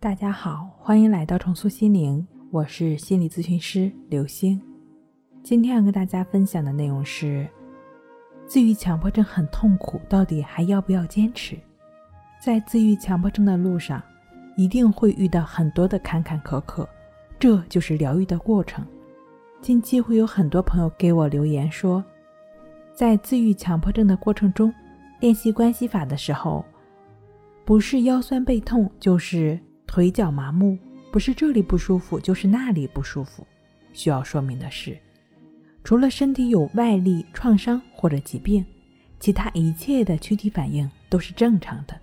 大家好，欢迎来到重塑心灵，我是心理咨询师刘星。今天要跟大家分享的内容是：自愈强迫症很痛苦，到底还要不要坚持？在自愈强迫症的路上，一定会遇到很多的坎坎坷坷，这就是疗愈的过程。近期会有很多朋友给我留言说，在自愈强迫症的过程中，练习关系法的时候，不是腰酸背痛，就是腿脚麻木，不是这里不舒服，就是那里不舒服。需要说明的是，除了身体有外力创伤或者疾病，其他一切的躯体反应都是正常的。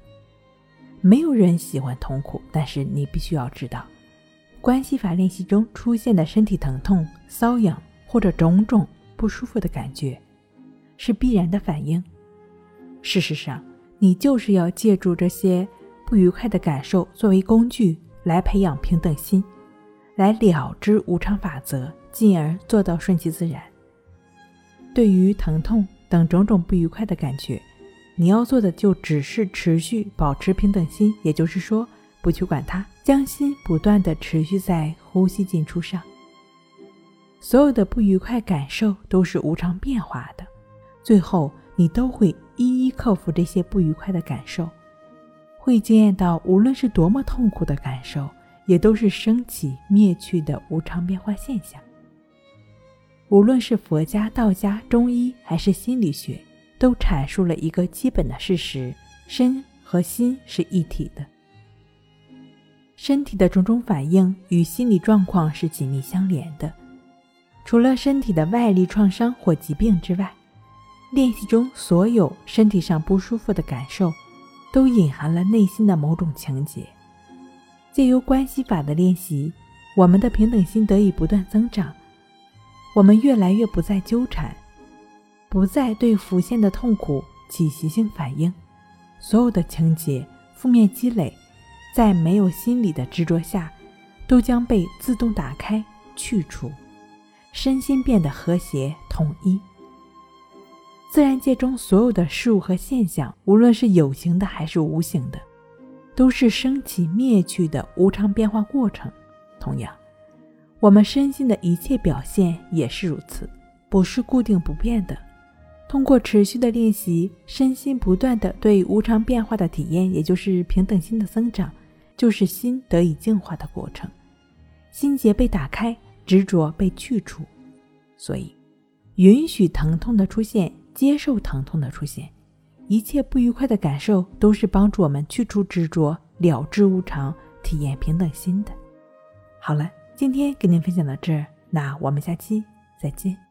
没有人喜欢痛苦，但是你必须要知道。关系法练习中出现的身体疼痛、瘙痒或者种种不舒服的感觉，是必然的反应。事实上，你就是要借助这些不愉快的感受作为工具，来培养平等心，来了知无常法则，进而做到顺其自然。对于疼痛等种种不愉快的感觉，你要做的就只是持续保持平等心，也就是说。不去管它，将心不断的持续在呼吸进出上。所有的不愉快感受都是无常变化的，最后你都会一一克服这些不愉快的感受，会惊艳到无论是多么痛苦的感受，也都是升起灭去的无常变化现象。无论是佛家、道家、中医还是心理学，都阐述了一个基本的事实：身和心是一体的。身体的种种反应与心理状况是紧密相连的。除了身体的外力创伤或疾病之外，练习中所有身体上不舒服的感受，都隐含了内心的某种情节。借由关系法的练习，我们的平等心得以不断增长，我们越来越不再纠缠，不再对浮现的痛苦起习性反应，所有的情节、负面积累。在没有心理的执着下，都将被自动打开去除，身心变得和谐统一。自然界中所有的事物和现象，无论是有形的还是无形的，都是升起灭去的无常变化过程。同样，我们身心的一切表现也是如此，不是固定不变的。通过持续的练习，身心不断的对无常变化的体验，也就是平等心的增长。就是心得以净化的过程，心结被打开，执着被去除。所以，允许疼痛的出现，接受疼痛的出现，一切不愉快的感受，都是帮助我们去除执着、了知无常、体验平等心的。好了，今天跟您分享到这儿，那我们下期再见。